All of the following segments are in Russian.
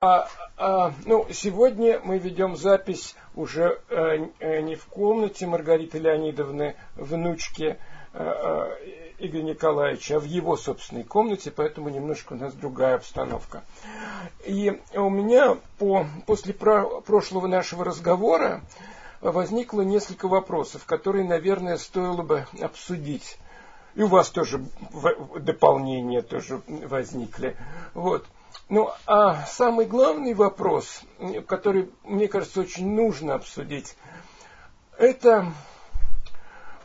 А, а, ну, сегодня мы ведем запись уже э, э, не в комнате Маргариты Леонидовны, внучки э, э, Игоря Николаевича, а в его собственной комнате, поэтому немножко у нас другая обстановка. И у меня по, после про, прошлого нашего разговора возникло несколько вопросов, которые, наверное, стоило бы обсудить. И у вас тоже дополнения тоже возникли. Вот. Ну, а самый главный вопрос, который, мне кажется, очень нужно обсудить, это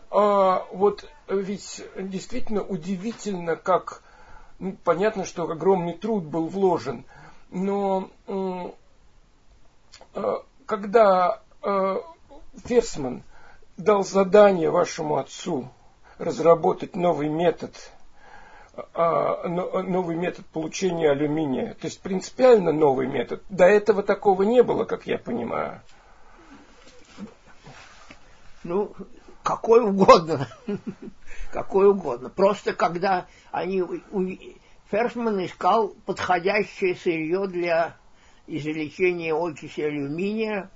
а, вот ведь действительно удивительно, как ну, понятно, что огромный труд был вложен, но а, когда а, Ферсман дал задание вашему отцу разработать новый метод новый метод получения алюминия. То есть принципиально новый метод. До этого такого не было, как я понимаю. Ну, какой угодно. какой угодно. Просто когда они... Фершман искал подходящее сырье для извлечения окиси алюминия,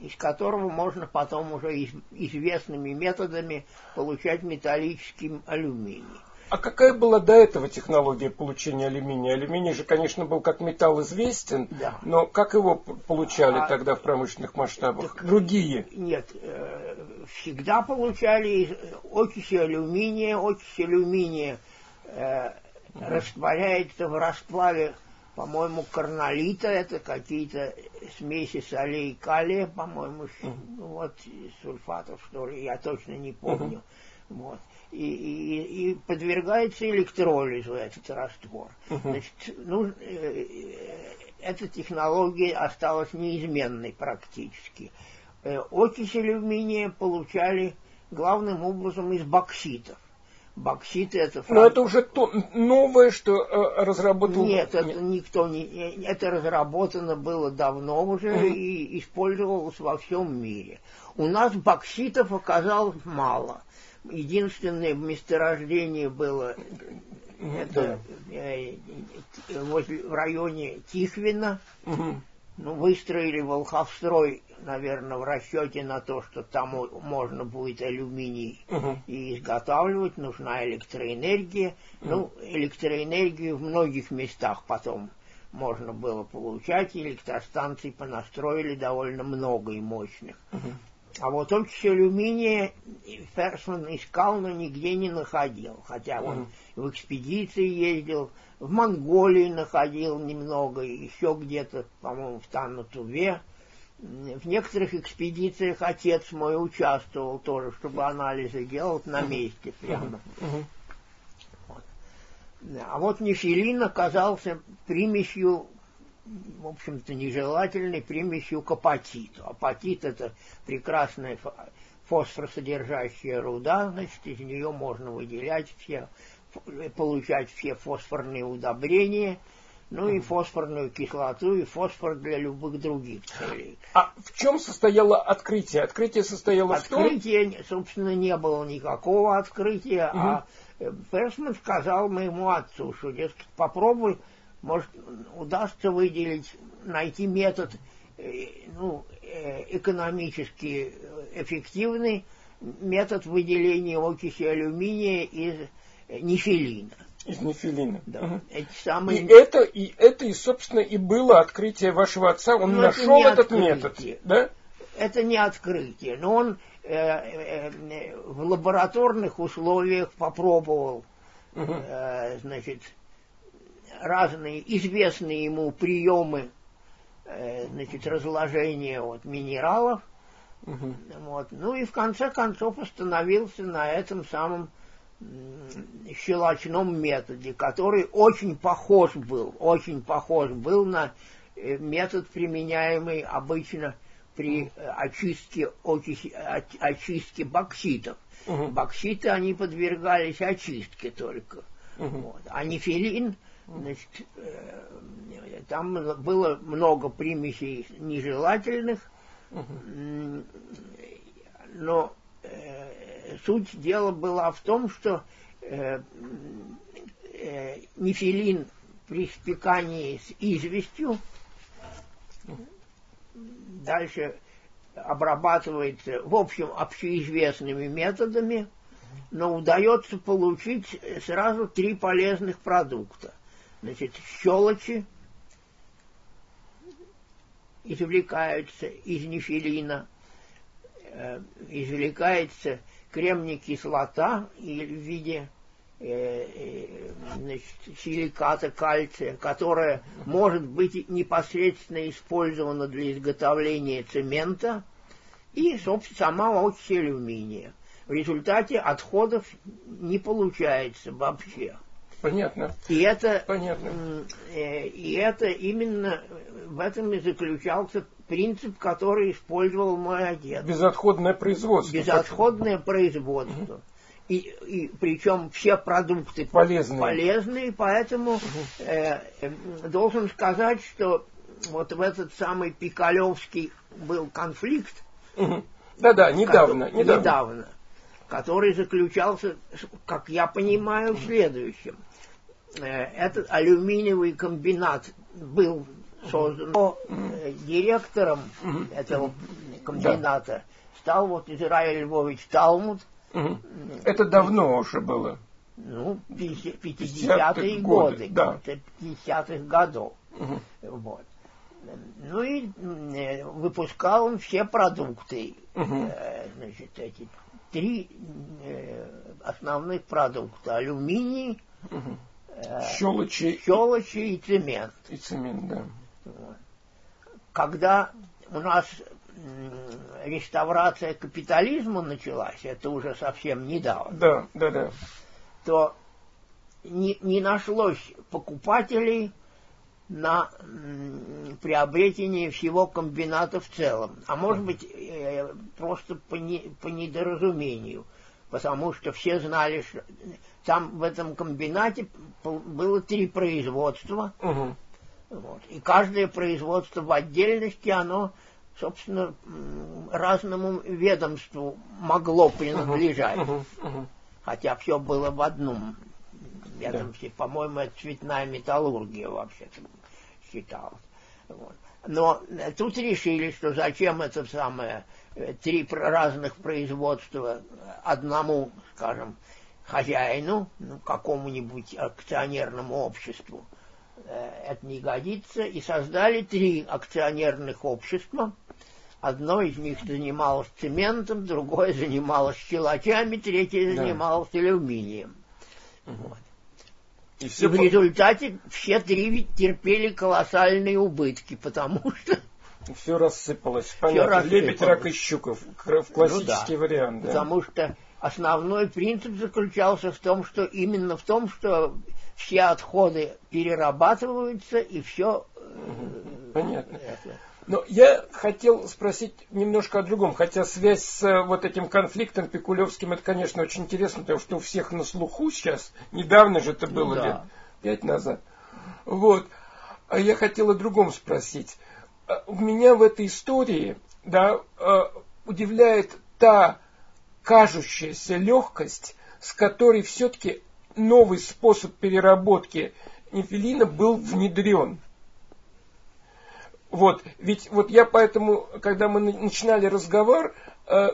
из которого можно потом уже известными методами получать металлический алюминий. А какая была до этого технология получения алюминия? Алюминий же, конечно, был как металл известен, да. но как его получали а, тогда в промышленных масштабах? Так, Другие? Нет, э, всегда получали окиси алюминия. Окись алюминия э, растворяется в расплаве, по-моему, карнолита, это какие-то смеси солей и калия, по-моему, угу. вот, сульфатов, что ли, я точно не помню. Угу. Вот и, и, и подвергается электролизу этот раствор. Угу. Значит, ну, э, эта технология осталась неизменной практически. Э, окись алюминия получали главным образом из бокситов. Бокситы это... Фран... Но это уже то новое, что э, разработал... Нет, это Нет. никто не... Это разработано было давно уже угу. и использовалось во всем мире. У нас бокситов оказалось мало единственное месторождение было это э, возле, в районе Тихвина. Угу. Ну, выстроили волховстрой, наверное, в расчете на то, что там можно будет алюминий угу. и изготавливать, нужна электроэнергия. Угу. Ну, электроэнергию в многих местах потом можно было получать, электростанций понастроили довольно много и мощных. Угу. А вот окись алюминия Ферсман искал, но нигде не находил. Хотя он в экспедиции ездил, в Монголии находил немного, еще где-то, по-моему, в Таннатуве. В некоторых экспедициях отец мой участвовал тоже, чтобы анализы делать на месте прямо. Вот. А вот нефилин оказался примесью в общем-то, нежелательной примесью к апатиту. Апатит – это прекрасная фосфоросодержащая руда, значит, из нее можно выделять все, получать все фосфорные удобрения, ну и фосфорную кислоту, и фосфор для любых других целей. А в чем состояло открытие? Открытие состояло открытие, в том... собственно, не было никакого открытия, угу. а Персман сказал моему отцу, что, дескать, попробуй может, удастся выделить, найти метод э, ну, э, экономически эффективный метод выделения окиси алюминия из нефилина. Из нефилина. Да. Угу. Эти самые... И это, и это, и, собственно, и было открытие вашего отца. Он но ну, нашел это этот открытие. метод. Да? Это не открытие, но он э, э, в лабораторных условиях попробовал, угу. э, значит, разные известные ему приемы э, значит, разложения вот, минералов. Угу. Вот. Ну и в конце концов остановился на этом самом щелочном методе, который очень похож был, очень похож был на э, метод, применяемый обычно при очистке, окиси, очистке бокситов. Угу. Бокситы, они подвергались очистке только. Угу. Вот. А нефилин Значит, э, там было много примесей нежелательных, но э, суть дела была в том, что э, нефилин при спекании с известью дальше обрабатывается, в общем, общеизвестными методами, но удается получить сразу три полезных продукта. Значит, щелочи извлекаются из нефилина, э, извлекается кремний кислота в виде э, э, значит, силиката кальция, которая может быть непосредственно использована для изготовления цемента и, собственно, сама окись алюминия. В результате отходов не получается вообще. Понятно. И это, Понятно. Э, и это именно в этом и заключался принцип, который использовал мой отец. Безотходное производство. Безотходное производство. И, и причем все продукты полезные, полезные поэтому э, э, должен сказать, что вот в этот самый Пикалевский был конфликт. Да-да, недавно, который, недавно. Недавно. Который заключался, как я понимаю, в следующем. Э, этот алюминиевый комбинат был создан э, директором этого комбината стал вот Израиль Львович Талмуд. Это давно уже было. Ну, 50-е годы, да. 50-х годов. Угу. Вот. Ну и э, выпускал он все продукты. Угу. Значит, эти три основных продукта. Алюминий, угу щелочи, щелочи и цемент. И цемент, да. Когда у нас реставрация капитализма началась, это уже совсем недавно. Да, да, да. То не, не нашлось покупателей на приобретение всего комбината в целом. А может быть, э, просто по, не, по недоразумению. Потому что все знали, что там в этом комбинате было три производства. Угу. Вот. И каждое производство в отдельности, оно, собственно, разному ведомству могло принадлежать. Угу. Угу. Хотя все было в одном ведомстве. Да. По-моему, это цветная металлургия вообще-то считалась. Вот. Но тут решили, что зачем это самое э, три разных производства одному, скажем, хозяину, ну, какому-нибудь акционерному обществу, э, это не годится, и создали три акционерных общества. Одно из них занималось цементом, другое занималось щелочами, третье занималось да. алюминием. Вот. И, все и в результате все три терпели колоссальные убытки, потому что все рассыпалось. Понятно. Все. Лебедь, рак и щука в классический ну, да. вариант. Да. Потому что основной принцип заключался в том, что именно в том, что все отходы перерабатываются и все... Э, Понятно. Это. Но я хотел спросить немножко о другом, хотя связь с э, вот этим конфликтом Пикулевским, это, конечно, очень интересно, потому что у всех на слуху сейчас, недавно же это было, да. лет пять назад. Вот. А я хотел о другом спросить. Э, меня в этой истории, да, удивляет та кажущаяся легкость, с которой все-таки новый способ переработки нефилина был внедрен. Вот, ведь вот я поэтому, когда мы начинали разговор, э,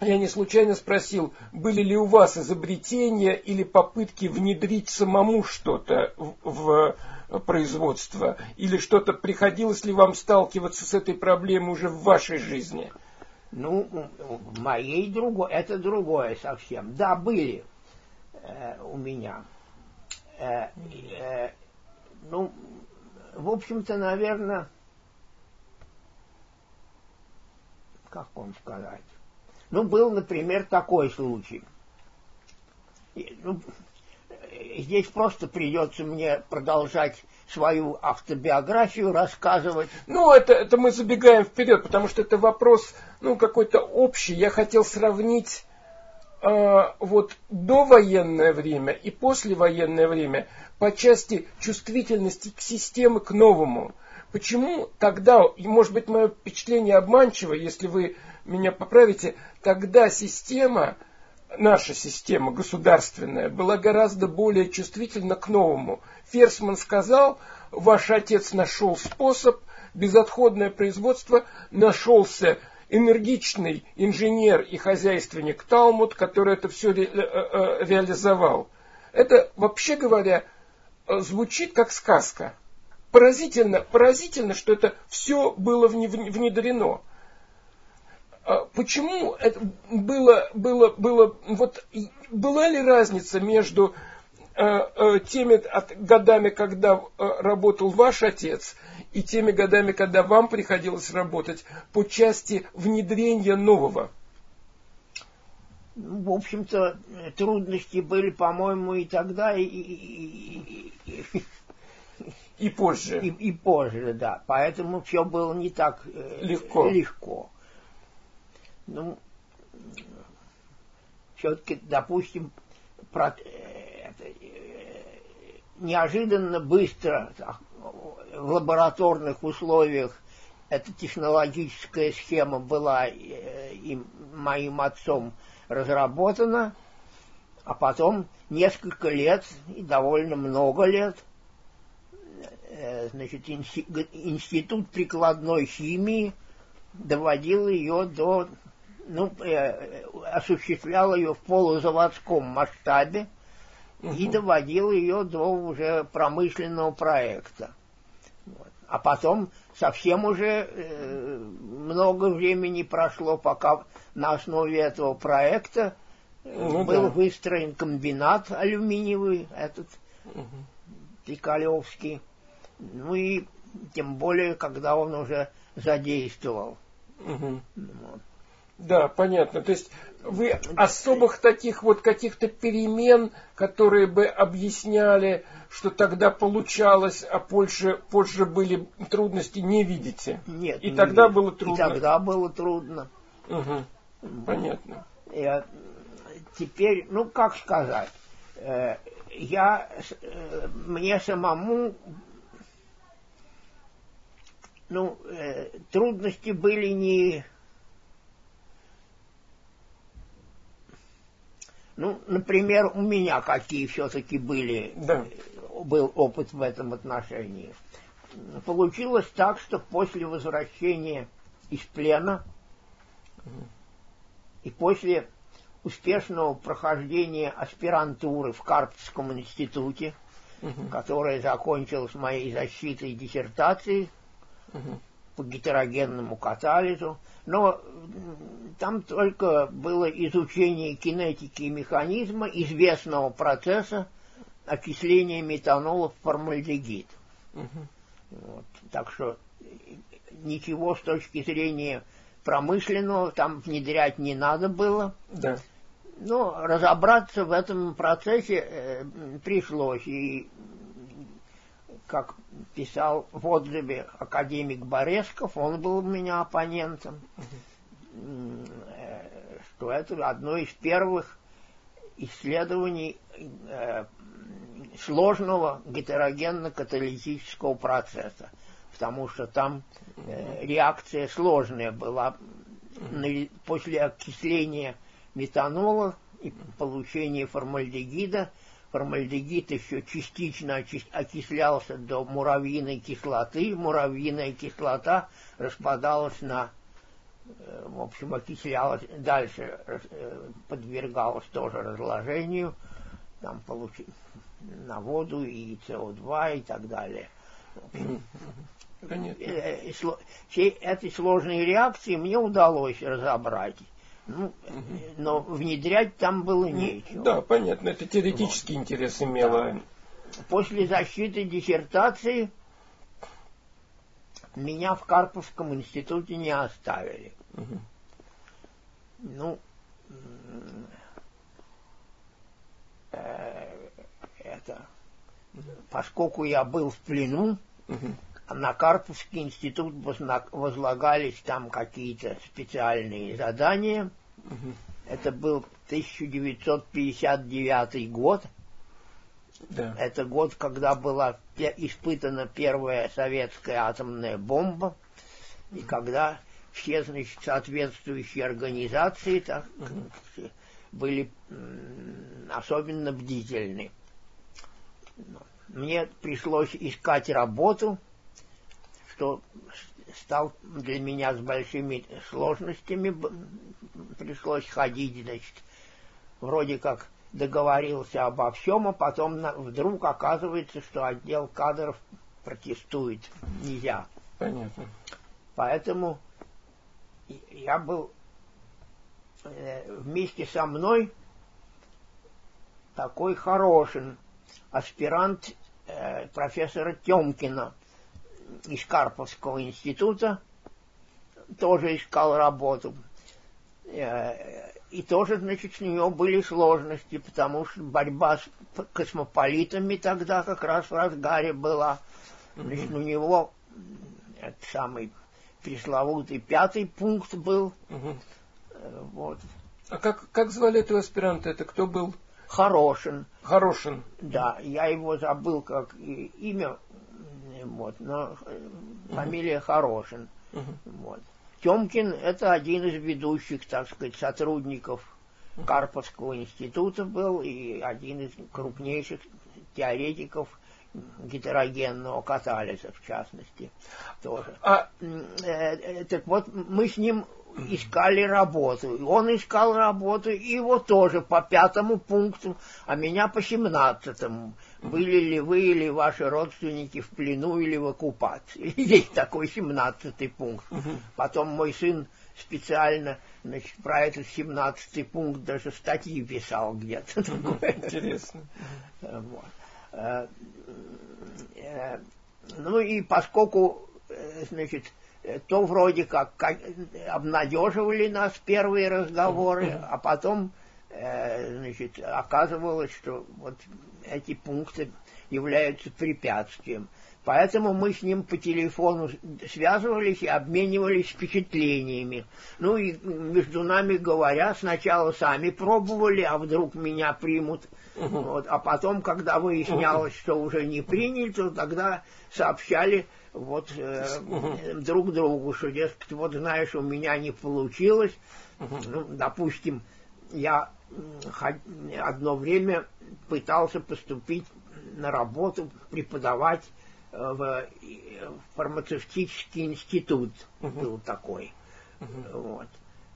я не случайно спросил, были ли у вас изобретения или попытки внедрить самому что-то в, в производство, или что-то приходилось ли вам сталкиваться с этой проблемой уже в вашей жизни? Ну, в моей другой, это другое совсем. Да, были э, у меня. Э, э, ну, в общем-то, наверное, как вам сказать? Ну, был, например, такой случай. Ну, здесь просто придется мне продолжать свою автобиографию рассказывать. Ну, это, это мы забегаем вперед, потому что это вопрос, ну, какой-то общий. Я хотел сравнить э, вот довоенное время и послевоенное время по части чувствительности к системе, к новому. Почему тогда, и может быть мое впечатление обманчиво, если вы меня поправите, тогда система, наша система государственная, была гораздо более чувствительна к новому. Ферсман сказал, ваш отец нашел способ, безотходное производство, нашелся энергичный инженер и хозяйственник Талмуд, который это все ре, э, э, реализовал. Это, вообще говоря, э, звучит как сказка. Поразительно, поразительно, что это все было внедрено. А почему это было, было, было, вот была ли разница между э, э, теми годами, когда э, работал ваш отец, и теми годами, когда вам приходилось работать по части внедрения нового? В общем-то, трудности были, по-моему, и тогда, и, и, и, и позже. И, и позже, да. Поэтому все было не так легко. легко. Ну, все-таки, допустим, про, э, это, э, неожиданно быстро в лабораторных условиях эта технологическая схема была э, им, моим отцом разработана, а потом несколько лет и довольно много лет значит, институт прикладной химии доводил ее до, ну, э, осуществлял ее в полузаводском масштабе угу. и доводил ее до уже промышленного проекта. А потом совсем уже э, много времени прошло, пока на основе этого проекта э, ну, был да. выстроен комбинат алюминиевый, этот угу. Пикалевский. Ну и тем более, когда он уже задействовал. Угу. Вот. Да, понятно. То есть вы особых таких вот каких-то перемен, которые бы объясняли, что тогда получалось, а позже, позже были трудности, не видите? Нет. И не тогда вижу. было трудно? И тогда было трудно. Угу. Понятно. Я, теперь, ну как сказать, э, я, э, мне самому ну, э, трудности были не Ну, например, у меня какие все-таки были, да. был опыт в этом отношении. Получилось так, что после возвращения из плена и после успешного прохождения аспирантуры в Карпском институте, угу. которая закончилась моей защитой диссертации угу. По гетерогенному катализу, но там только было изучение кинетики и механизма известного процесса окисления метанола в формальдегид. Угу. Вот. Так что ничего с точки зрения промышленного там внедрять не надо было. Да. Но разобраться в этом процессе э, пришлось. И как писал в отзыве академик Боресков, он был у меня оппонентом, что это одно из первых исследований э, сложного гетерогенно-каталитического процесса, потому что там э, реакция сложная была после окисления метанола и получения формальдегида – формальдегид еще частично окислялся до муравьиной кислоты. Муравьиная кислота распадалась на, э, в общем, окислялась, дальше э, подвергалась тоже разложению, там получи, на воду и СО2 и так далее. Понятно. Э, все эти сложные реакции мне удалось разобрать. Ну, но внедрять там было ну, нечего. Да, понятно, это теоретический вот. интерес имело. Да. После защиты диссертации меня в Карповском институте не оставили. Угу. Ну, э, это, поскольку я был в плену, угу. на Карповский институт возлагались там какие-то специальные задания, Угу. Это был 1959 год. Да. Это год, когда была испытана первая советская атомная бомба, и когда все, значит, соответствующие организации так, угу. были особенно бдительны. Мне пришлось искать работу что стал для меня с большими сложностями, пришлось ходить, значит, вроде как договорился обо всем, а потом вдруг оказывается, что отдел кадров протестует. Нельзя. Понятно. Поэтому я был э, вместе со мной такой хороший аспирант э, профессора Темкина из Карповского института, тоже искал работу. Э, и тоже, значит, с него были сложности, потому что борьба с космополитами тогда как раз в разгаре была. Значит, у него этот самый пресловутый пятый пункт был. Угу. Вот. А как, как звали этого аспиранта? Это кто был? Хорошин. Хорошин. Да, я его забыл как имя, вот, но фамилия Хорошин. Вот. Темкин – это один из ведущих, так сказать, сотрудников Карповского института был и один из крупнейших теоретиков гетерогенного катализа, в частности, тоже. А, э, э, так вот, мы с ним искали работу. И он искал работу, и его тоже по пятому пункту, а меня по семнадцатому. Были ли вы или ваши родственники в плену или в оккупации? Есть такой семнадцатый пункт. Потом мой сын специально значит, про этот семнадцатый пункт даже статьи писал где-то. Интересно. Вот. Э, э, ну и поскольку, э, значит, то вроде как, как обнадеживали нас первые разговоры, а потом, значит, оказывалось, что вот эти пункты являются препятствием. Поэтому мы с ним по телефону связывались и обменивались впечатлениями. Ну и между нами говоря, сначала сами пробовали, а вдруг меня примут. Uh-huh. Вот, а потом, когда выяснялось, uh-huh. что уже не приняли, то тогда сообщали вот э, uh-huh. друг другу, что, дескать, вот знаешь, у меня не получилось. Ну, допустим, я одно время пытался поступить на работу, преподавать в фармацевтический институт uh-huh. был такой. Uh-huh. Вот.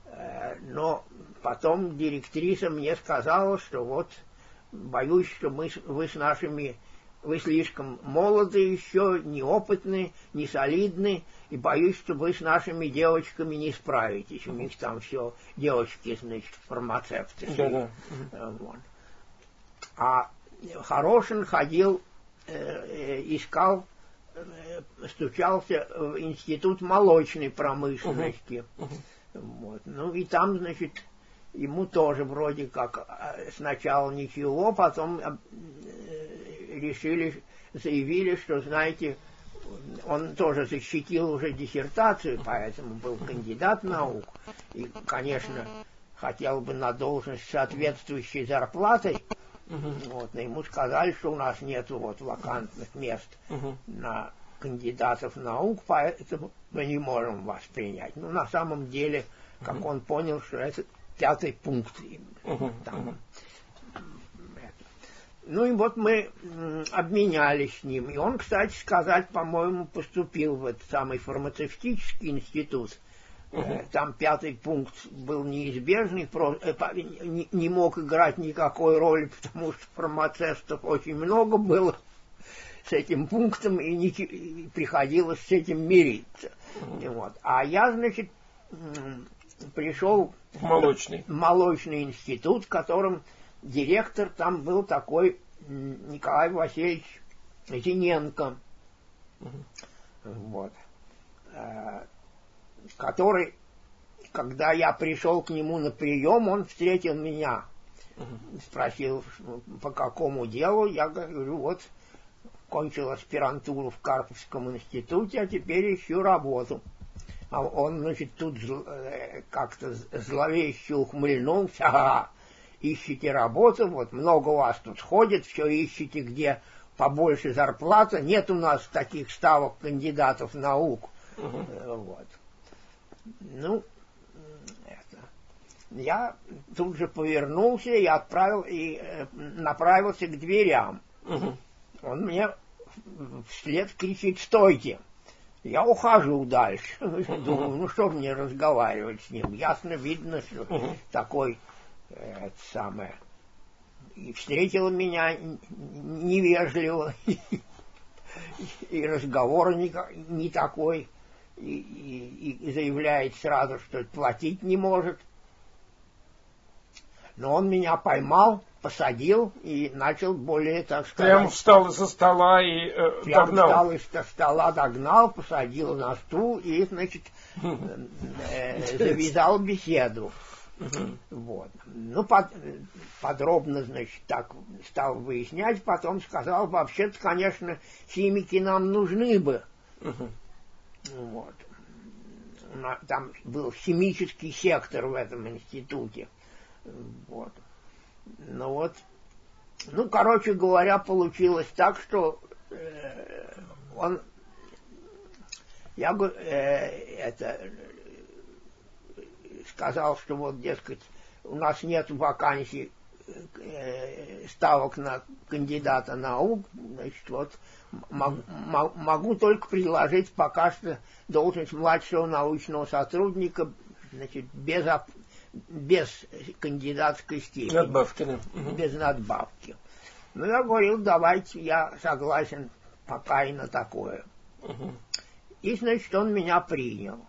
Э, но потом директриса мне сказала, что вот боюсь, что мы, вы с нашими, вы слишком молоды еще, неопытны, не солидны, и боюсь, что вы с нашими девочками не справитесь. У них там все девочки, значит, фармацевты. Да-да. Uh-huh. Вот. А Хорошин ходил Э, искал, э, стучался в институт молочной промышленности. Вот. Ну и там, значит, ему тоже вроде как э, сначала ничего, потом решили, заявили, что, знаете, он тоже защитил уже диссертацию, поэтому был кандидат наук. И, конечно, хотел бы на должность соответствующей зарплатой, Угу. Вот, но ему сказали, что у нас нет вот вакантных мест угу. на кандидатов наук, поэтому мы не можем вас принять. Ну, на самом деле, как угу. он понял, что это пятый пункт. Там. Ну и вот мы обменялись с ним. И он, кстати сказать, по-моему, поступил в этот самый фармацевтический институт. Угу. Там пятый пункт был неизбежный, э, не мог играть никакой роли, потому что фармацевтов очень много было с этим пунктом, и, не, и приходилось с этим мириться. Угу. Вот. А я, значит, пришел в молочный. в молочный институт, в котором директор там был такой Николай Васильевич Зиненко. Вот. Э, который, когда я пришел к нему на прием, он встретил меня. Спросил, по какому делу. Я говорю, вот, кончил аспирантуру в Карповском институте, а теперь ищу работу. А он, значит, тут э, как-то зловеще ухмыльнулся. Ага, ищете работу, вот много у вас тут ходит, все ищете, где побольше зарплата. Нет у нас таких ставок кандидатов наук. Uh-huh. Вот. Ну, это, я тут же повернулся и отправил и э, направился к дверям. Угу. Он мне вслед кричит «Стойте!» Я ухожу дальше. Думаю, ну что мне разговаривать с ним? Ясно видно, что такой э, это самое. И встретил меня невежливо, и разговор не, не такой, и, и, и заявляет сразу, что платить не может. Но он меня поймал, посадил и начал более, так сказать... Прямо встал из-за стола и э, прямо догнал. встал из-за стола, догнал, посадил на стул и, значит, э, завязал беседу. Вот. Ну, под, подробно, значит, так стал выяснять, потом сказал, вообще-то, конечно, химики нам нужны бы. Вот. Там был химический сектор в этом институте. Вот. Ну вот, ну, короче говоря, получилось так, что э, он, я бы э, это сказал, что вот, дескать, у нас нет вакансий э, ставок на кандидата наук, значит, вот мог, могу только предложить пока что должность младшего научного сотрудника, значит, без, без кандидатской степени. Надбавки, да. Без надбавки. Ну, я говорил, давайте, я согласен пока и на такое. Угу. И, значит, он меня принял.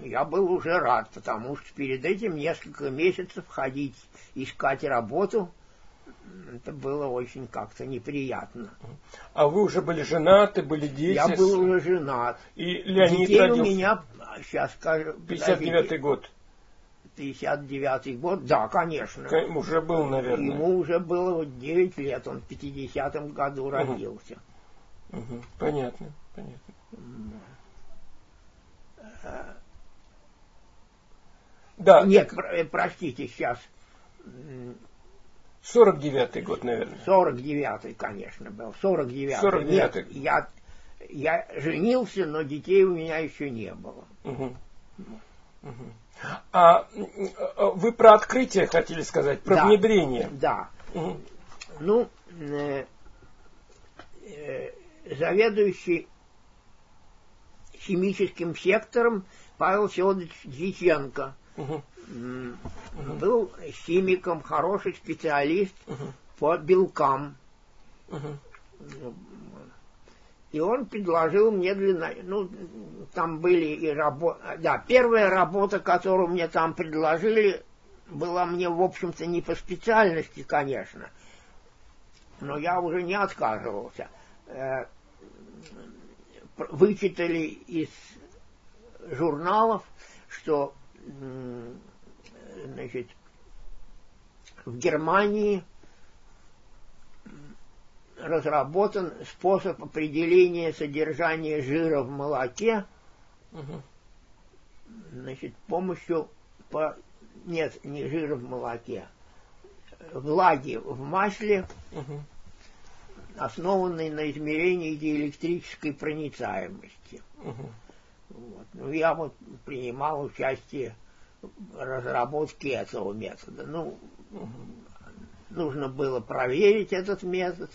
Я был уже рад, потому что перед этим несколько месяцев ходить, искать работу, это было очень как-то неприятно. А вы уже были женаты, были дети? Я был уже женат. И Леонид Детей родился? у меня, сейчас скажу... 59-й год. 59-й год, да, конечно. Уже был, наверное. Ему уже было вот 9 лет, он в 50-м году родился. Мгм. Понятно, понятно. Да, Нет, про- э, простите, сейчас 49-й год, наверное. 49-й, конечно, был. 49-й. 49-й. Нет, я, я женился, но детей у меня еще не было. Мгм. Мгм. А вы про открытие хотели сказать, про Да. внедрение. Да. Мгм. Ну, э, э, заведующий химическим сектором Павел Федорович Дьяченко М, был химиком, хороший специалист Мгм. по белкам. Мгм. И он предложил мне для... Ну, там были и работы... Да, первая работа, которую мне там предложили, была мне, в общем-то, не по специальности, конечно. Но я уже не отказывался. Э, Вычитали из журналов, что значит, в Германии разработан способ определения содержания жира в молоке, Мгм. значит, помощью по нет, не жира в молоке, влаги в масле, Мгм. основанной на измерении диэлектрической проницаемости. Мгм. Вот. Ну, я вот принимал участие в разработке этого метода. Ну, нужно было проверить этот метод,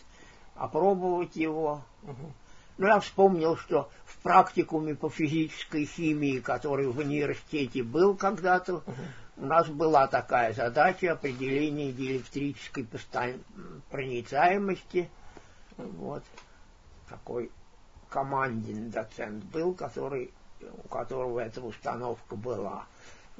опробовать его. Мгм. Ну, я вспомнил, что в практикуме по физической химии, который в университете был когда-то, у нас была такая задача определения диэлектрической проницаемости. Вот. Такой командин доцент был, который, у которого эта установка была.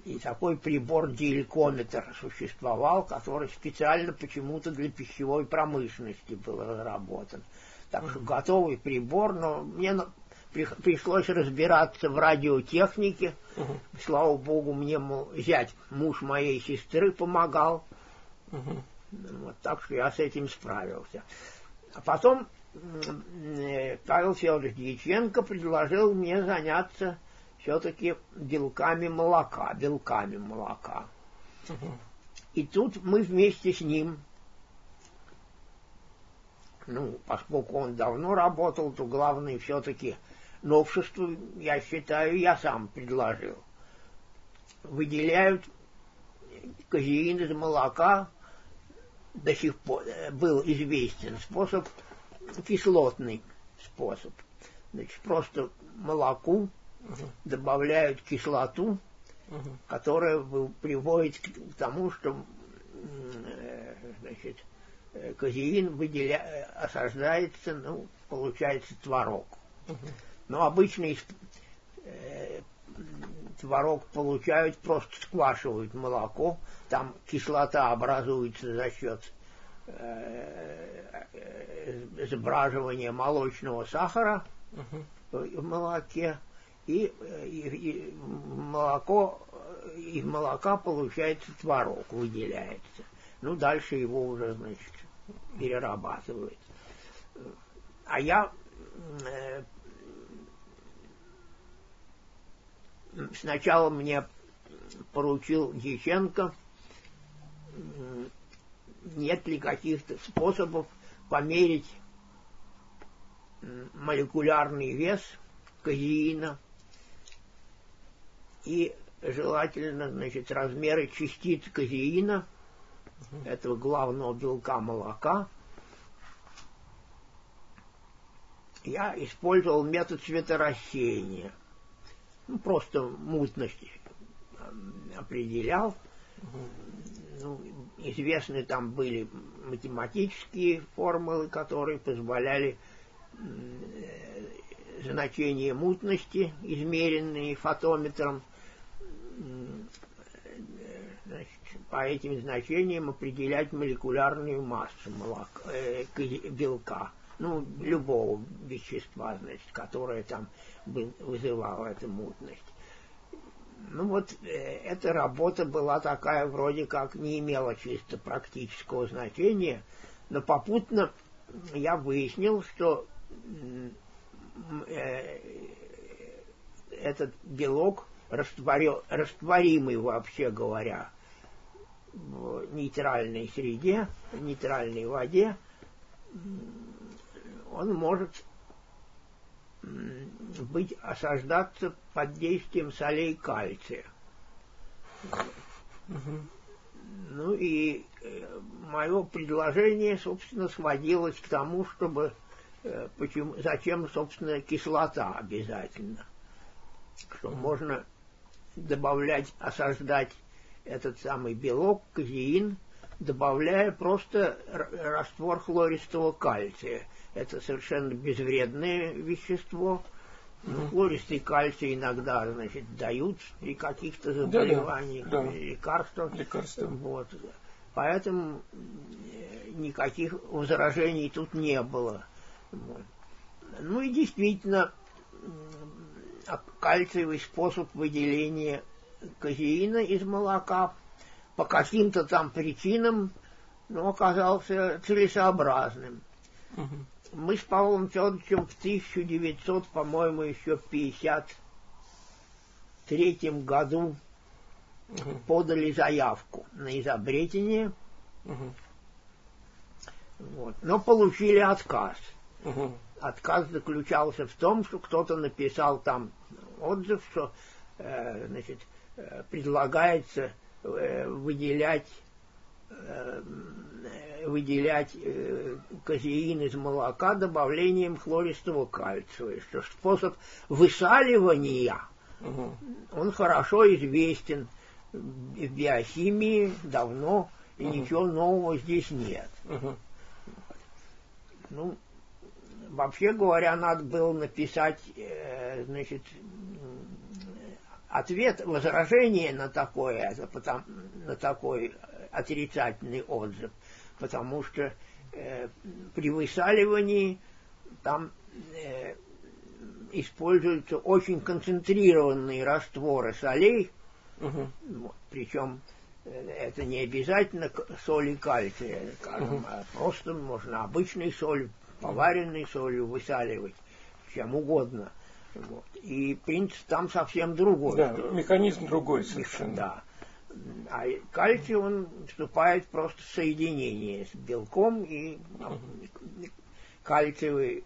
И такой прибор диэлькометр существовал, который специально почему-то для пищевой промышленности был разработан. Так что готовый прибор, но мне пришлось разбираться в радиотехнике. Мгм. Слава богу, мне мол, зять, муж моей сестры помогал. Мгм. Вот, так что я с этим справился. А потом Павел Федорович Дьяченко предложил мне заняться все-таки белками молока, белками молока. И тут мы вместе с ним, ну, поскольку он давно работал, то главное все-таки новшество, я считаю, я сам предложил. Выделяют казеин из молока, до сих пор э, был известен способ кислотный способ. Значит, просто молоку угу. добавляют кислоту, угу. которая приводит к тому, что э, значит, э, казеин выделя... осаждается, ну, получается творог. Угу. Но обычно из, э, творог получают, просто сквашивают молоко, там кислота образуется за счет э, э, сбраживания молочного сахара угу. в молоке, и, и, и молоко, из молока получается творог, выделяется. Ну, дальше его уже, значит, перерабатывают. А я э, сначала мне поручил Дьяченко, нет ли каких-то способов померить молекулярный вес казеина и желательно, значит, размеры частиц казеина, этого главного белка молока. Я использовал метод цветорассеяния – ну, просто мутность определял. Ну, известны там были математические формулы, которые позволяли значение мутности, измеренные фотометром, значит, по этим значениям определять молекулярную массу молока, э, белка, ну, любого вещества, значит, которое там был, вызывала эту мутность. Ну вот э, эта работа была такая вроде как не имела чисто практического значения, но попутно я выяснил, что э, этот белок растворил, растворимый вообще говоря в нейтральной среде, в нейтральной воде, он может быть осаждаться под действием солей кальция. Ну и э, мое предложение, собственно, сводилось к тому, чтобы э, почему, зачем, собственно, кислота обязательно. Что можно добавлять, осаждать этот самый белок, казеин, добавляя просто раствор хлористого кальция это совершенно безвредное вещество. Ну, хлористый кальций иногда, значит, дают при каких-то заболеваниях, да, да, да. лекарствах. Лекарства. Вот. Поэтому э, никаких возражений тут не было. Вот. Ну и действительно, кальциевый способ выделения казеина из молока по каким-то там причинам ну, оказался целесообразным. Угу мы с Павлом Федоровичем в 1900, по-моему, еще 53 году угу. подали заявку на изобретение, угу. вот, но получили отказ. Угу. Отказ заключался в том, что кто-то написал там отзыв, что э, значит, э, предлагается выделять э, выделять э, казеин из молока добавлением хлористого кальция, что способ высаливания, угу. он хорошо известен в биохимии давно, и угу. ничего нового здесь нет. Угу. Ну, вообще говоря, надо было написать, э, значит, ответ, возражение на такое, на такой отрицательный отзыв потому что э, при высаливании там э, используются очень концентрированные растворы солей, угу. вот, причем э, это не обязательно соли кальция, скажем, угу. а просто можно обычной солью, поваренной солью высаливать, чем угодно. Вот. И принцип там совсем другой. Да, механизм другой совершенно. Да. А кальций, он вступает просто в соединение с белком, и кальциевый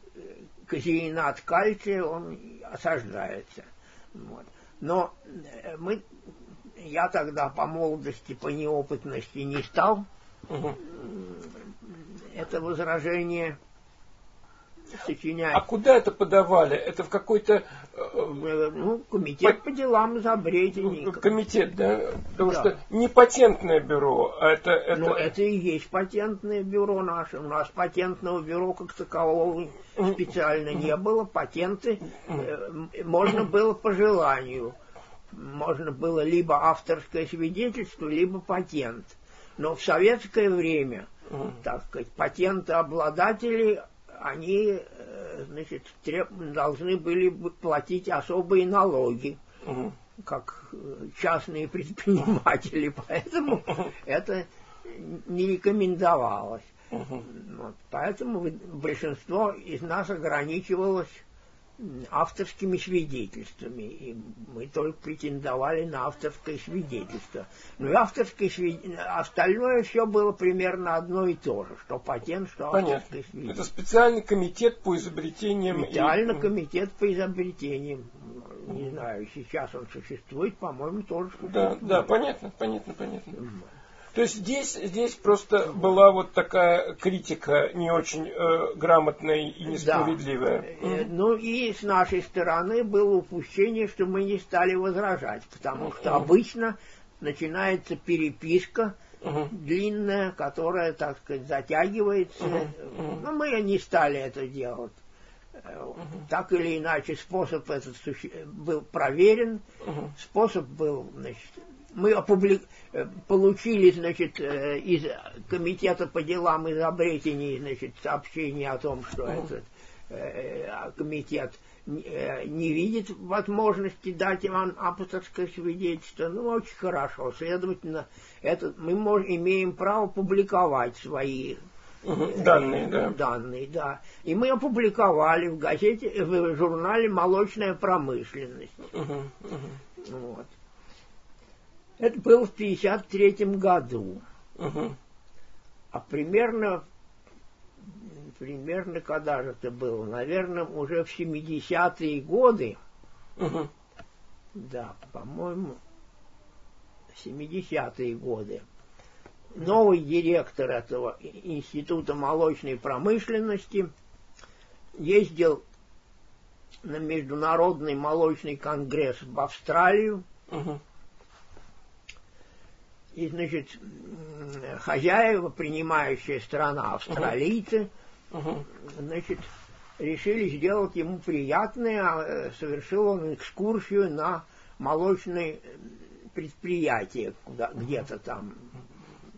казеинат кальция, он осаждается. Вот. Но э, мы, я тогда по молодости, по неопытности не стал угу. это возражение сочинять. А куда это подавали? Это в какой-то... Э, ну, комитет по, по делам изобретений. Комитет, да? Потому да. что не патентное бюро, а это... это... Ну, это и есть патентное бюро наше. У нас патентного бюро как такового специально не было. Патенты э, можно было по желанию. Можно было либо авторское свидетельство, либо патент. Но в советское время, так сказать, патентообладатели они, э, значит, треб, должны были платить особые налоги, угу. как э, частные предприниматели, поэтому это не рекомендовалось. Угу. Вот, поэтому большинство из нас ограничивалось авторскими свидетельствами, и мы только претендовали на авторское свидетельство. Но и авторское свидетельство, остальное все было примерно одно и то же, что патент, что Понятно. авторское свидетельство. Это специальный комитет по изобретениям. Специально и... комитет по изобретениям. Не знаю, сейчас он существует, по-моему, тоже существует. Да, да, понятно, понятно, понятно. То есть здесь, здесь просто была вот такая критика не очень э, грамотная и несправедливая. Да. Э, ну и с нашей стороны было упущение, что мы не стали возражать, потому что обычно начинается переписка uh длинная, которая, так сказать, затягивается. uh Но мы не стали это делать. uh Так или иначе, способ этот был проверен, uh способ был, значит, мы опубли... Э, получили, значит, э, из комитета по делам изобретений, значит, сообщение о том, что этот э, комитет не видит возможности дать вам авторское свидетельство. Ну, очень хорошо. Следовательно, это, мы можем, имеем право публиковать свои данные, да. данные, да. И мы опубликовали в газете, в журнале «Молочная промышленность». Uh-huh, uh-huh. Вот. Это было в 1953 году. Угу. А примерно, примерно когда же это было? Наверное, уже в 70-е годы. Угу. Да, по-моему, 70-е годы. Новый директор этого института молочной промышленности ездил на международный молочный конгресс в Австралию. Угу. И, значит, хозяева, принимающая страна, австралийцы, uh-huh. значит, решили сделать ему приятное, а, э, совершил он экскурсию на молочное предприятие, куда, где-то там,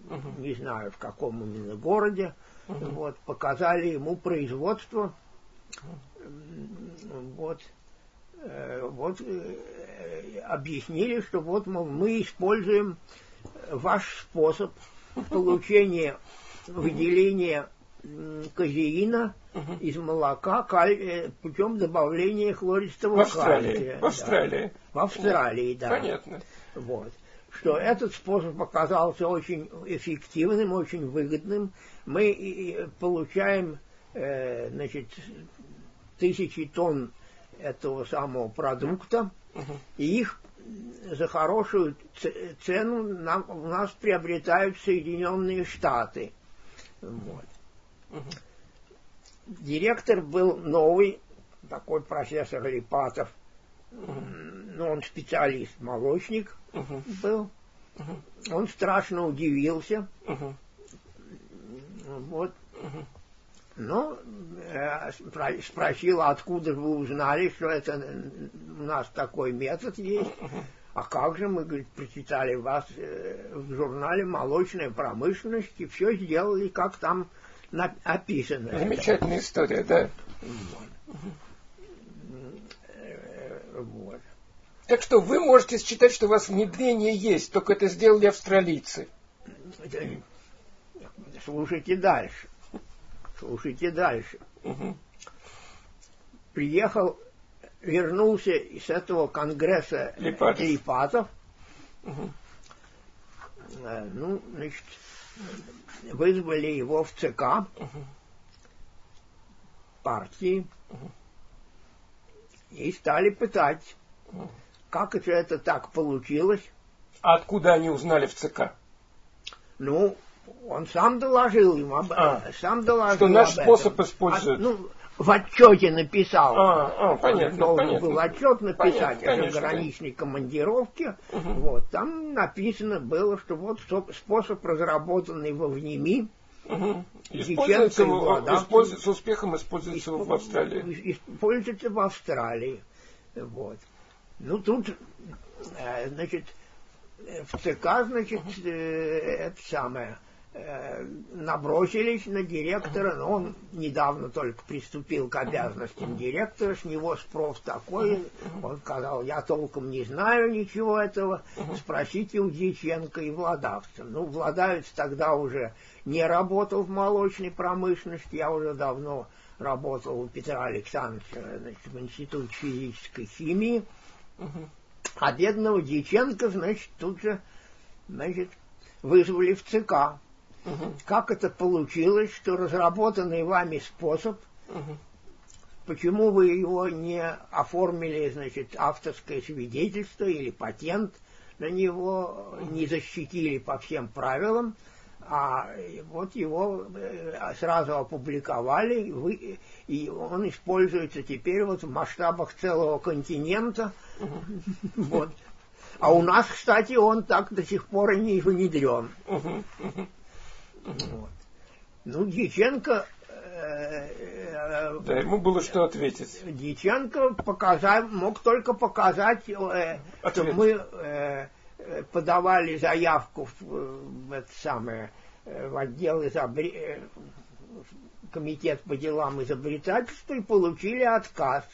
uh-huh. не знаю, в каком именно городе, uh-huh. вот, показали ему производство, вот, э, вот, э, объяснили, что вот, мол, мы используем ваш способ получения выделения казеина угу. из молока каль... Э, путем добавления хлористого в Австралии. кальция. В Австралии. Да. В Австралии, да. Понятно. Вот. Что этот способ оказался очень эффективным, очень выгодным. Мы получаем, э, значит, тысячи тонн этого самого продукта, угу. и их за хорошую цену нам, у нас приобретают Соединенные Штаты. Вот. Угу. Директор был новый, такой профессор Липатов. Угу. Ну, он специалист, молочник угу. был. Угу. Он страшно удивился. Угу. Вот. Угу. Ну, э, спросил, откуда вы узнали, что это у нас такой метод есть. А как же мы, говорит, прочитали вас э, в журнале «Молочная промышленность» и все сделали, как там описано. Замечательная это. история, да. Вот. Так что вы можете считать, что у вас внедрение есть, только это сделали австралийцы. Слушайте дальше. Слушайте дальше. Угу. Приехал, вернулся из этого конгресса Липатов. Липатов. Угу. Ну, значит, вызвали его в ЦК угу. партии угу. и стали пытать, угу. как это, это так получилось. А откуда они узнали в ЦК? Ну, он сам доложил им об а, сам доложил Что наш способ используют. А, ну, в отчете написал. А, а, понятно, должен понятно. был отчет написать Понятно, о заграничной командировке. Вот, там написано было, что вот со- способ, разработанный во ВНИМИ. Дьяченко Используется, в- Владавкин. используется- с успехом используется в Австралии. используется в Австралии. Вот. Ну, тут, э, значит, в ЦК, значит, э, это самое, набросились на директора, но он недавно только приступил к обязанностям директора, с него спрос такой, он сказал, я толком не знаю ничего этого, спросите у Дьяченко и Владавца. Ну, Владавец тогда уже не работал в молочной промышленности, я уже давно работал у Петра Александровича значит, в Институте физической химии, а бедного Дьяченко, значит, тут же, значит, вызвали в ЦК. Как это получилось, что разработанный вами способ, почему вы его не оформили, значит, авторское свидетельство или патент на него, не защитили по всем правилам, а вот его э, сразу опубликовали, вы- и он используется теперь вот в масштабах целого континента. Вот. А у нас, кстати, он так до сих пор и не внедрен. Вот. Ну, Дьяченко, э, э, Да, ему было что ответить. Дьяченко показать, мог только показать, э, что мы э, подавали заявку в, это самое, в отдел изобре... э, комитет по делам изобретательства и получили отказ.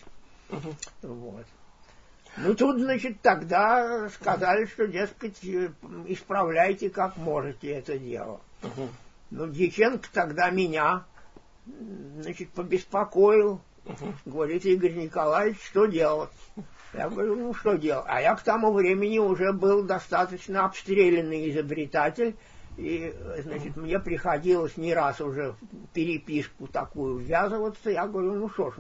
Вот. Ну, тут, значит, тогда сказали, что, дескать, исправляйте как можете это дело. Ну, Дьяченко тогда меня, значит, побеспокоил. Говорит, Игорь Николаевич, что делать? Я говорю, ну что делать? А я к тому времени уже был достаточно обстрелянный изобретатель, и, значит, мне приходилось не раз уже в переписку такую ввязываться. Я говорю, ну что ж,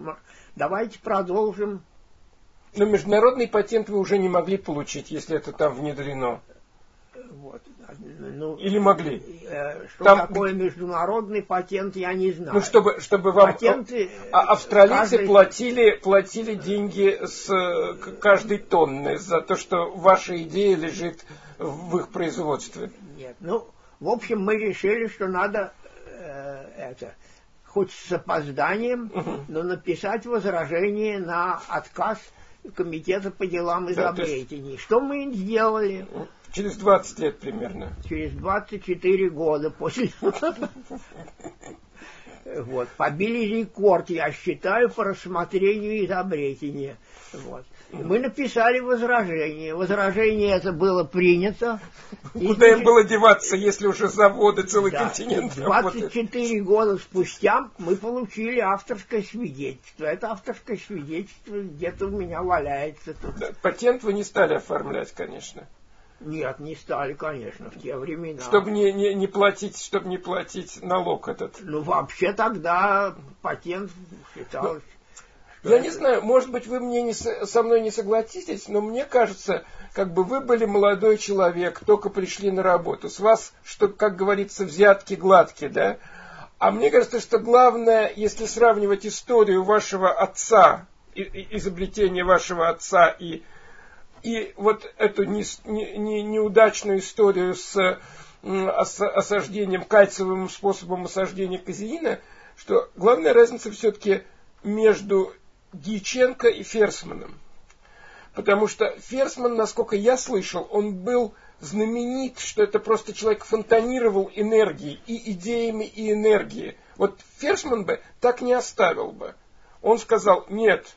давайте продолжим. Но международный патент вы уже не могли получить, если это там внедрено. Вот. Ну, Или могли? э, что Там- такое международный патент, я не знаю. Ну, чтобы, чтобы вам... Патенты, А австралийцы каждый- платили, платили деньги с э, каждой тонны за то, что ваша идея лежит в их производстве. Нет. Ну, в общем, мы решили, что надо э, это хоть с опозданием, но написать возражение на отказ комитета по делам Да, то есть- изобретений. Что мы сделали Через 20 лет примерно. через 24 года после... Вот, побили рекорд, я считаю, по рассмотрению изобретения. Вот. Мы написали возражение. Возражение это было принято. И, Куда им было деваться, если уже заводы, целый Да. континент работает? 24 года спустя мы получили авторское свидетельство. Это авторское свидетельство где-то у меня валяется тут. Да, Патент вы не стали оформлять, конечно. Нет, не стали, конечно, в те времена. Чтобы не, не, не платить, чтобы не платить налог этот. Ну, вообще тогда патент считалось... что Я это- не знаю, может быть, вы мне не со мной не согласитесь, но мне кажется, как бы вы были молодой человек, только пришли на работу. С вас, что, как говорится, взятки гладкие, да? А мне кажется, что главное, если сравнивать историю вашего отца, изобретение вашего отца и, и вот эту не- не- не- неудачную историю с осаждением, кальциевым способом осаждения казеина, что главная разница все-таки между Дьяченко и Ферсманом. Потому что Ферсман, насколько я слышал, он был знаменит, что это просто человек фонтанировал энергией, и идеями, и энергией. Вот Ферсман бы так не оставил бы. Он сказал, нет,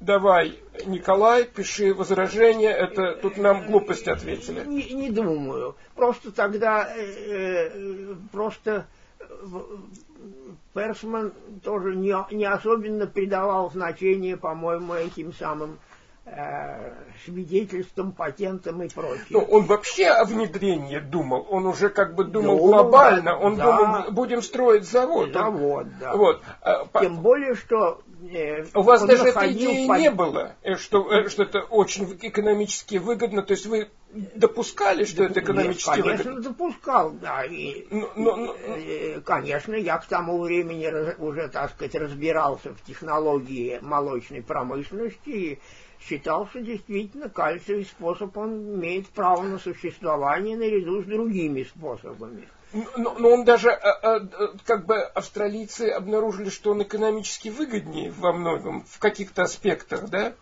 давай, Николай, пиши возражение, это тут нам глупость ответили. Не, не думаю. Просто тогда э, э, просто э, Персман тоже не, не особенно придавал значение, по-моему, этим самым э, свидетельствам, патентам и прочее. Ну, он вообще о внедрении думал, он уже как бы думал Ну, глобально, он да. думал, будем строить завод. Завод, да. Вот. По- Тем более, что э, У вас он даже этой идеи под- не было, э, что, э, что это очень экономически выгодно. То есть вы допускали, что это экономически Нет, конечно, выгодно? допускал, да. И, но, но, но... Конечно, я к тому времени уже, так сказать, разбирался в технологии молочной промышленности и считал, что действительно кальциевый способ, он имеет право на существование наряду с другими способами. Но, но он даже, э, э, как бы австралийцы обнаружили, что он экономически выгоднее во многом, в каких-то аспектах, да?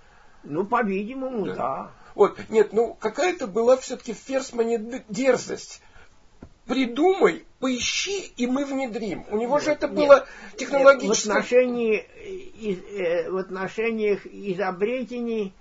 Ну, по-видимому, да. да. Вот, нет, ну какая-то была все-таки в Ферсмане дерзость. Придумай, поищи, и мы внедрим. У него нет, же это нет, было технологически. В, отношении, э, в отношениях изобретений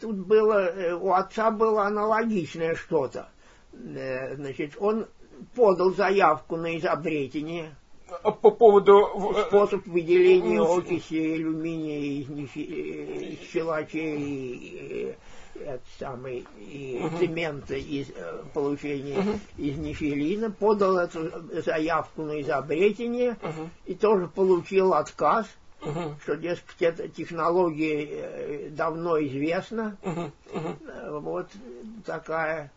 тут было, у отца было аналогичное что-то. Значит, он подал заявку на изобретение. А по поводу... Э, Способ выделения окиси алюминия из, нефи... из щелочей это самый, и uh-huh. цемента из э, получения uh-huh. из нефилина, подал эту заявку на изобретение uh-huh. и тоже получил отказ, uh-huh. что, дескать, эта технология э, давно известна. Uh-huh. Uh-huh. Вот такая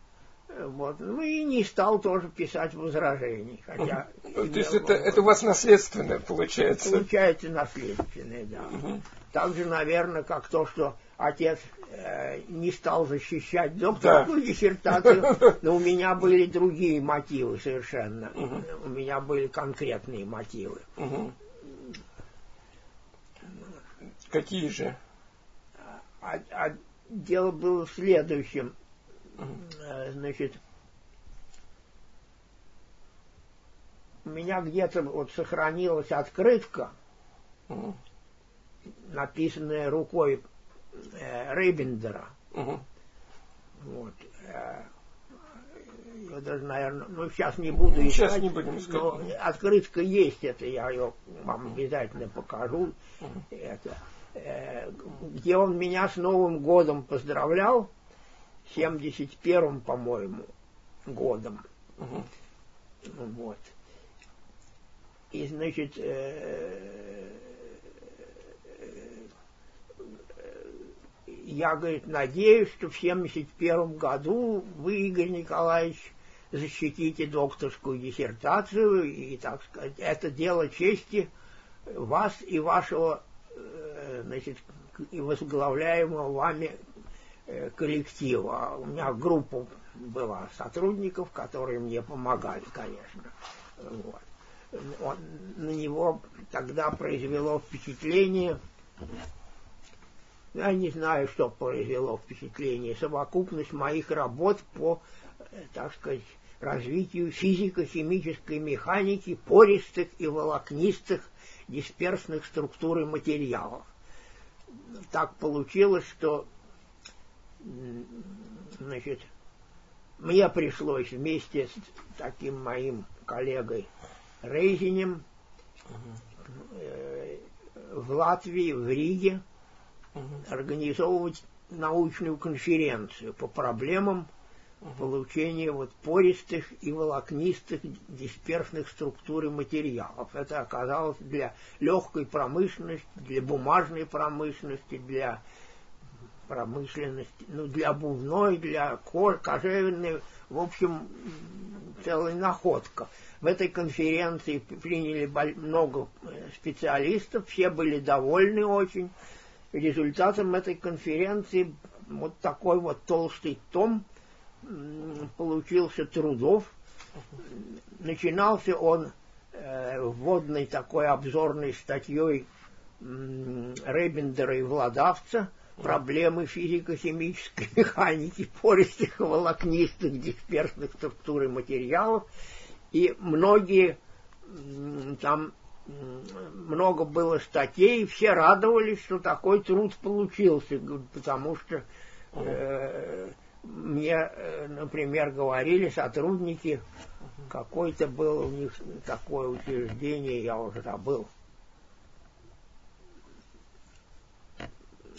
вот. Ну и не стал тоже писать возражений. Хотя То есть это, это у вас наследственное получается? Получается наследственное, да. Угу. Так же, наверное, как то, что отец э, не стал защищать докторскую да. диссертацию, но у меня были другие мотивы совершенно. Угу. У меня были конкретные мотивы. Угу. Какие же? А, а дело было в следующем. Э, значит, у меня где-то вот сохранилась открытка, угу. написанная рукой э, Рейбендера. Угу. Вот. Э, я даже, наверное, ну сейчас не буду искать. Сейчас не будем искать. Но открытка есть, это я ее вам обязательно покажу. Угу. Это, э, где он меня с Новым годом поздравлял 71-м, по-моему, годом. Угу. Вот. И, значит, э, я, говорит, надеюсь, что в 71 году вы, Игорь Николаевич, защитите докторскую диссертацию, и, так сказать, это дело чести вас и вашего, э, значит, и возглавляемого вами коллектива. У меня группа была сотрудников, которые мне помогали, конечно. Вот. Он, на него тогда произвело впечатление, я не знаю, что произвело впечатление, совокупность моих работ по, э, так сказать, развитию физико-химической механики пористых и волокнистых дисперсных структур и материалов. Так получилось, что значит, мне пришлось вместе с таким моим коллегой Рейзинем э, в Латвии, в Риге, организовывать научную конференцию по проблемам получения вот пористых и волокнистых дисперсных структур и материалов. Это оказалось для легкой промышленности, для бумажной промышленности, для промышленности, ну, для обувной, для кожевенной, в общем, целая находка. В этой конференции приняли много э, специалистов, все были довольны очень. Результатом этой конференции вот такой вот толстый том получился трудов. Начинался он э, вводной такой обзорной статьей Рейбендера и Владавца – проблемы физико-химической механики, пористых волокнистых дисперсных структур и материалов. И многие там много было статей, все радовались, что такой труд получился, потому что э, мне, э, например, говорили сотрудники, какой-то был у них такое учреждение, я уже забыл,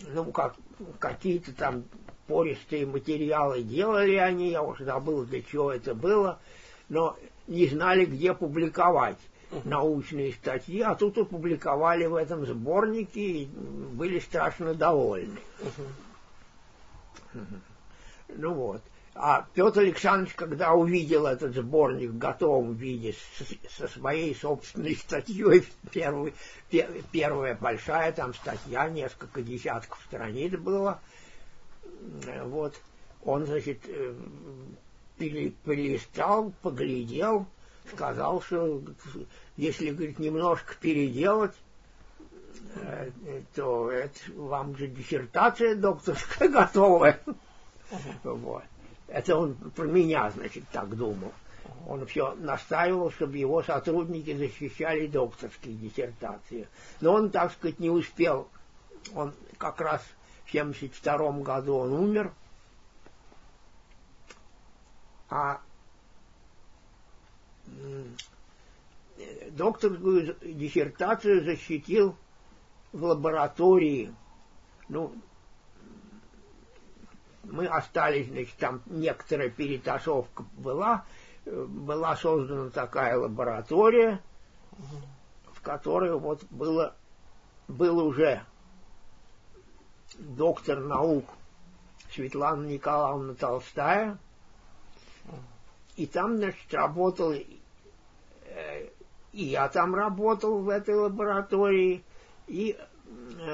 ну, как, какие-то там пористые материалы делали они, я уже забыл, для чего это было, но не знали, где публиковать научные статьи, а тут опубликовали в этом сборнике и были страшно довольны. Ну вот. А Петр Александрович, когда увидел этот сборник в готовом виде со своей собственной статьей, первый, первая большая там статья, несколько десятков страниц было, вот, он, значит, э, перелистал, поглядел, сказал, что если, говорит, немножко переделать, э, то это вам же диссертация докторская готовая. Вот. Это он про меня, значит, так думал. Он все настаивал, чтобы его сотрудники защищали докторские диссертации. Но он, так сказать, не успел. Он как раз в 1972 году он умер. А докторскую диссертацию защитил в лаборатории. Ну, мы остались, значит, там некоторая перетасовка была, была создана такая лаборатория, в которой вот было, был уже доктор наук Светлана Николаевна Толстая, и там, значит, работал, э, и я там работал в этой лаборатории, и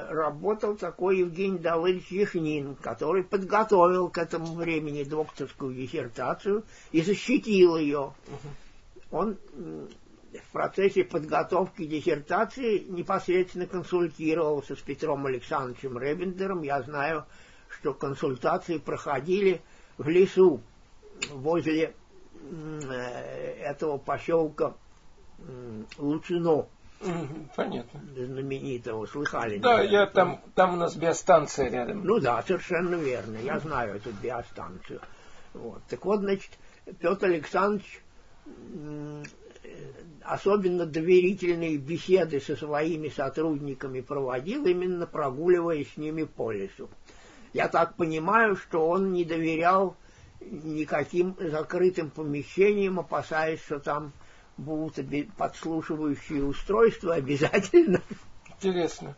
работал такой Евгений Давыдович Яхнин, который подготовил к этому времени докторскую диссертацию и защитил ее. Он в процессе подготовки диссертации непосредственно консультировался с Петром Александровичем Ребендером. Я знаю, что консультации проходили в лесу возле этого поселка Лучино. Понятно. Знаменитого, слыхали? Да, наверное, я там, там у нас биостанция рядом. Ну да, совершенно верно, я знаю эту биостанцию. Вот. Так вот, значит, Петр Александрович особенно доверительные беседы со своими сотрудниками проводил, именно прогуливаясь с ними по лесу. Я так понимаю, что он не доверял никаким закрытым помещениям, опасаясь, что там будут подслушивающие устройства обязательно. Интересно.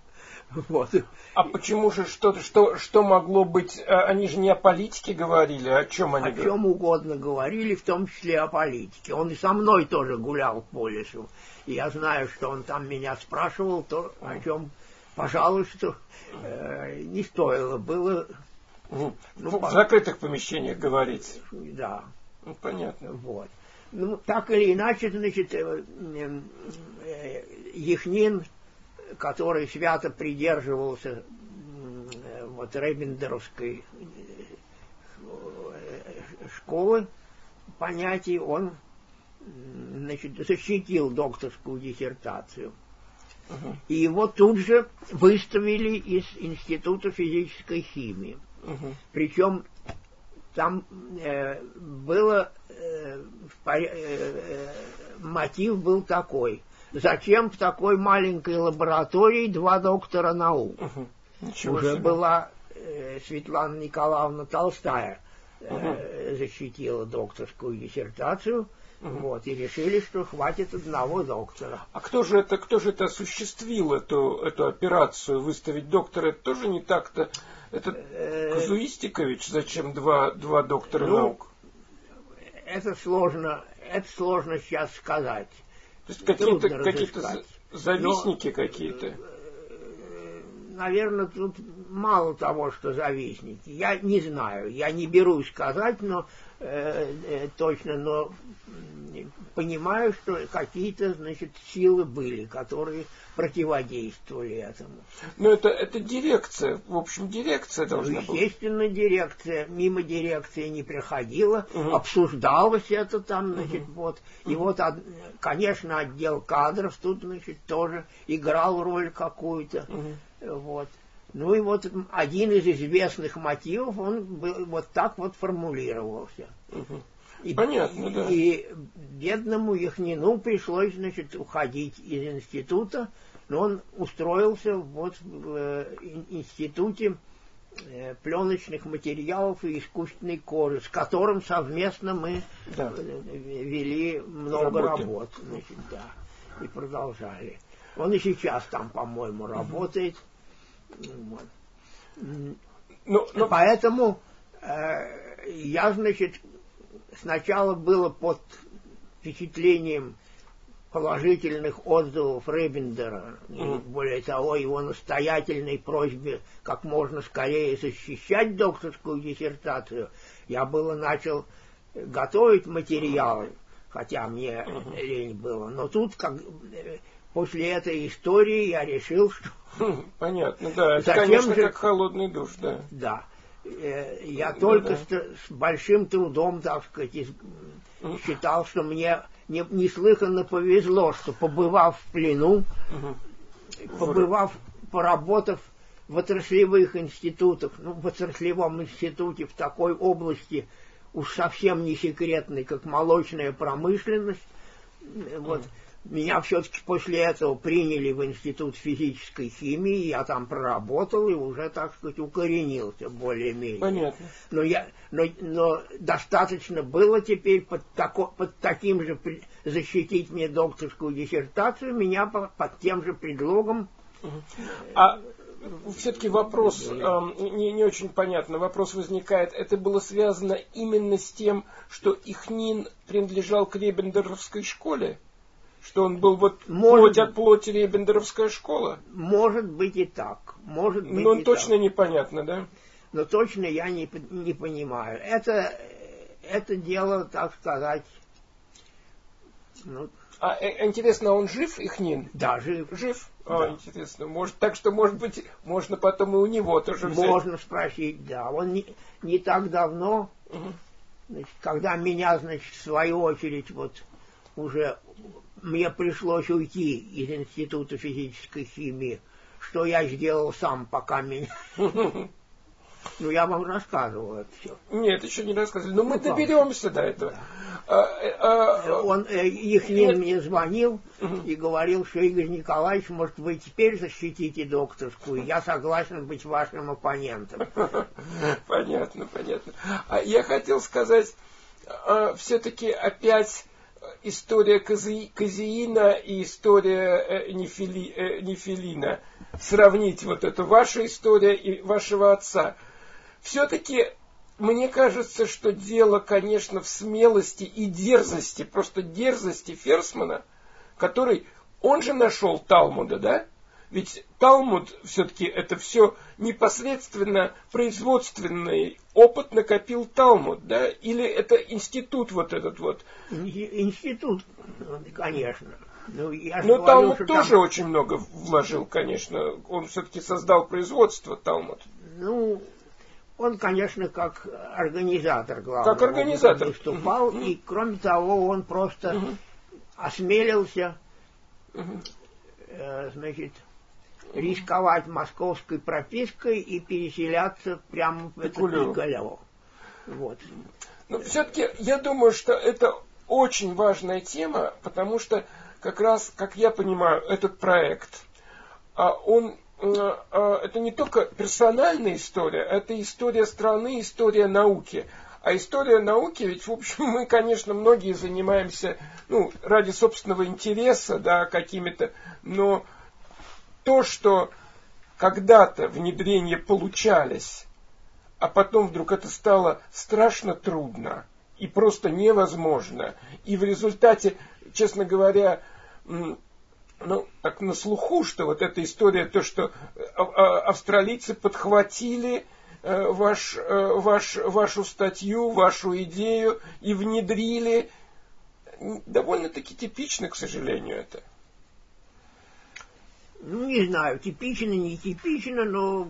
Вот. А почему же что-то, что, что могло быть, а, они же не о политике говорили, о чем они О говорили? чем угодно говорили, в том числе о политике. Он и со мной тоже гулял по лесу. И я знаю, что он там меня спрашивал, то, о чем, пожалуй, что э, не стоило было. Ну, в по... закрытых помещениях говорить. Да. Ну, понятно. Вот. Ну, так или иначе, значит, э, э, Яхнин, который свято придерживался э, вот Рейбендеровской школы понятий, он значит, защитил докторскую диссертацию. Uh-huh. И его тут же выставили из Института физической химии. Uh-huh. Причем там э, было э, э, мотив был такой. Зачем в такой маленькой лаборатории два доктора наук? Угу. Уже себе. была э, Светлана Николаевна Толстая э, угу. защитила докторскую диссертацию. Вот, и решили, что хватит одного доктора. А кто же это, кто же это осуществил, эту, эту операцию, выставить доктора? Это тоже не так-то это э, казуистика ведь, зачем два, два доктора ну, наук? Это сложно, это сложно сейчас сказать. То есть какие-то какие завистники какие-то? Э, Наверное, тут мало того, что завистники. Я не знаю, я не берусь сказать, но э, э, точно, но понимаю, что какие-то, значит, силы были, которые противодействовали этому. Но это, это дирекция, в общем, дирекция должна была. Естественно, дирекция, мимо дирекции не приходила, угу. обсуждалось это там, значит, угу. вот. И угу. вот, конечно, отдел кадров тут, значит, тоже играл роль какую-то, угу. вот. Ну и вот один из известных мотивов, он был, вот так вот формулировался. Угу. И, Понятно, да. И бедному Яхнину пришлось, значит, уходить из института, но он устроился вот в э, институте э, пленочных материалов и искусственной кожи, с которым совместно мы да. Э, вели много Работаем. работ, значит, да, и продолжали. Он и сейчас там, по-моему, работает. Вот. Ну, но... Ну, Поэтому э, я, значит, сначала было под впечатлением положительных отзывов Ребендера, mm. более того, его настоятельной просьбе как можно скорее защищать докторскую диссертацию, я было начал готовить материалы, хотя мне лень было. Но тут, как после этой истории, я решил, что... Хм, понятно, да. Это, конечно, же... как холодный душ, да. Да. Э, я только да. С, с большим трудом, так сказать, считал, что мне не, неслыханно повезло, что побывав в плену, угу. побывав, поработав в отраслевых институтах, ну, в отраслевом институте в такой области уж совсем не секретной, как молочная промышленность, вот, mm меня все-таки после этого приняли в Институт физической химии, я там проработал и уже, так сказать, укоренился более-менее. Понятно. Но, я, но, но достаточно было теперь под, тако, под таким же защитить мне докторскую диссертацию, меня по, под тем же предлогом. А все-таки вопрос э, не, не очень понятно. Вопрос возникает, это было связано именно с тем, что Ихнин принадлежал к Ребендеровской школе? Что он был вот может, плоть от плоти Рейбендеровская школа? Может быть и так. Может быть Но точно так. непонятно, да? Но точно я не, не понимаю. Это, это дело, так сказать... Ну, а э, интересно, он жив, Ихнин? Да, жив. Жив? Да. А, интересно. Может, так что, может быть, можно потом и у него тоже взять. Можно спросить, да. Он не, не так давно, угу. значит, когда меня, значит, в свою очередь, вот уже мне пришлось уйти из Института физической химии, что я сделал сам, пока меня... Ну, я вам рассказывал это все. Нет, еще не рассказывали. Но мы ну, доберемся до этого. А, а, Он, э, их мне звонил и говорил, что Игорь Николаевич, может, вы теперь защитите докторскую, я согласен быть вашим оппонентом. Понятно, понятно. А я хотел сказать, все-таки опять история Казиина и история э, Нефили, э, Нефилина. Сравнить вот эту ваша история и вашего отца. Все-таки мне кажется, что дело, конечно, в смелости и дерзости, просто дерзости Ферсмана, который, он же нашел Талмуда, да? Ведь Талмуд все-таки это все непосредственно производственный опыт накопил Талмуд, да? Или это институт вот этот вот? Институт, конечно. Ну, я Но говорю, Талмуд тоже там... очень много вложил, конечно. Он все-таки создал производство Талмуд. Ну, он, конечно, как организатор главный. Как организатор. Выступал, mm-hmm. и кроме того, он просто mm-hmm. осмелился, mm-hmm. э, значит, рисковать московской пропиской и переселяться прямо в это Пикалево. Вот. Но все-таки я думаю, что это очень важная тема, потому что как раз, как я понимаю, этот проект, а он а, это не только персональная история, это история страны, история науки. А история науки, ведь, в общем, мы, конечно, многие занимаемся, ну, ради собственного интереса, да, какими-то, но то, что когда-то внедрения получались, а потом вдруг это стало страшно трудно и просто невозможно. И в результате, честно говоря, ну, так на слуху, что вот эта история, то, что а, а, австралийцы подхватили э, ваш, э, ваш, вашу статью, вашу идею и внедрили, довольно-таки типично, к сожалению, это. Ну, не знаю, типично, не типично, но...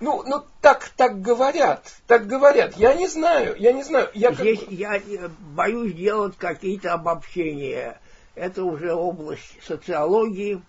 Ну, ну так, так говорят, так говорят. Я не знаю, я не знаю. Я Здесь как... я боюсь делать какие-то обобщения. Это уже область социологии.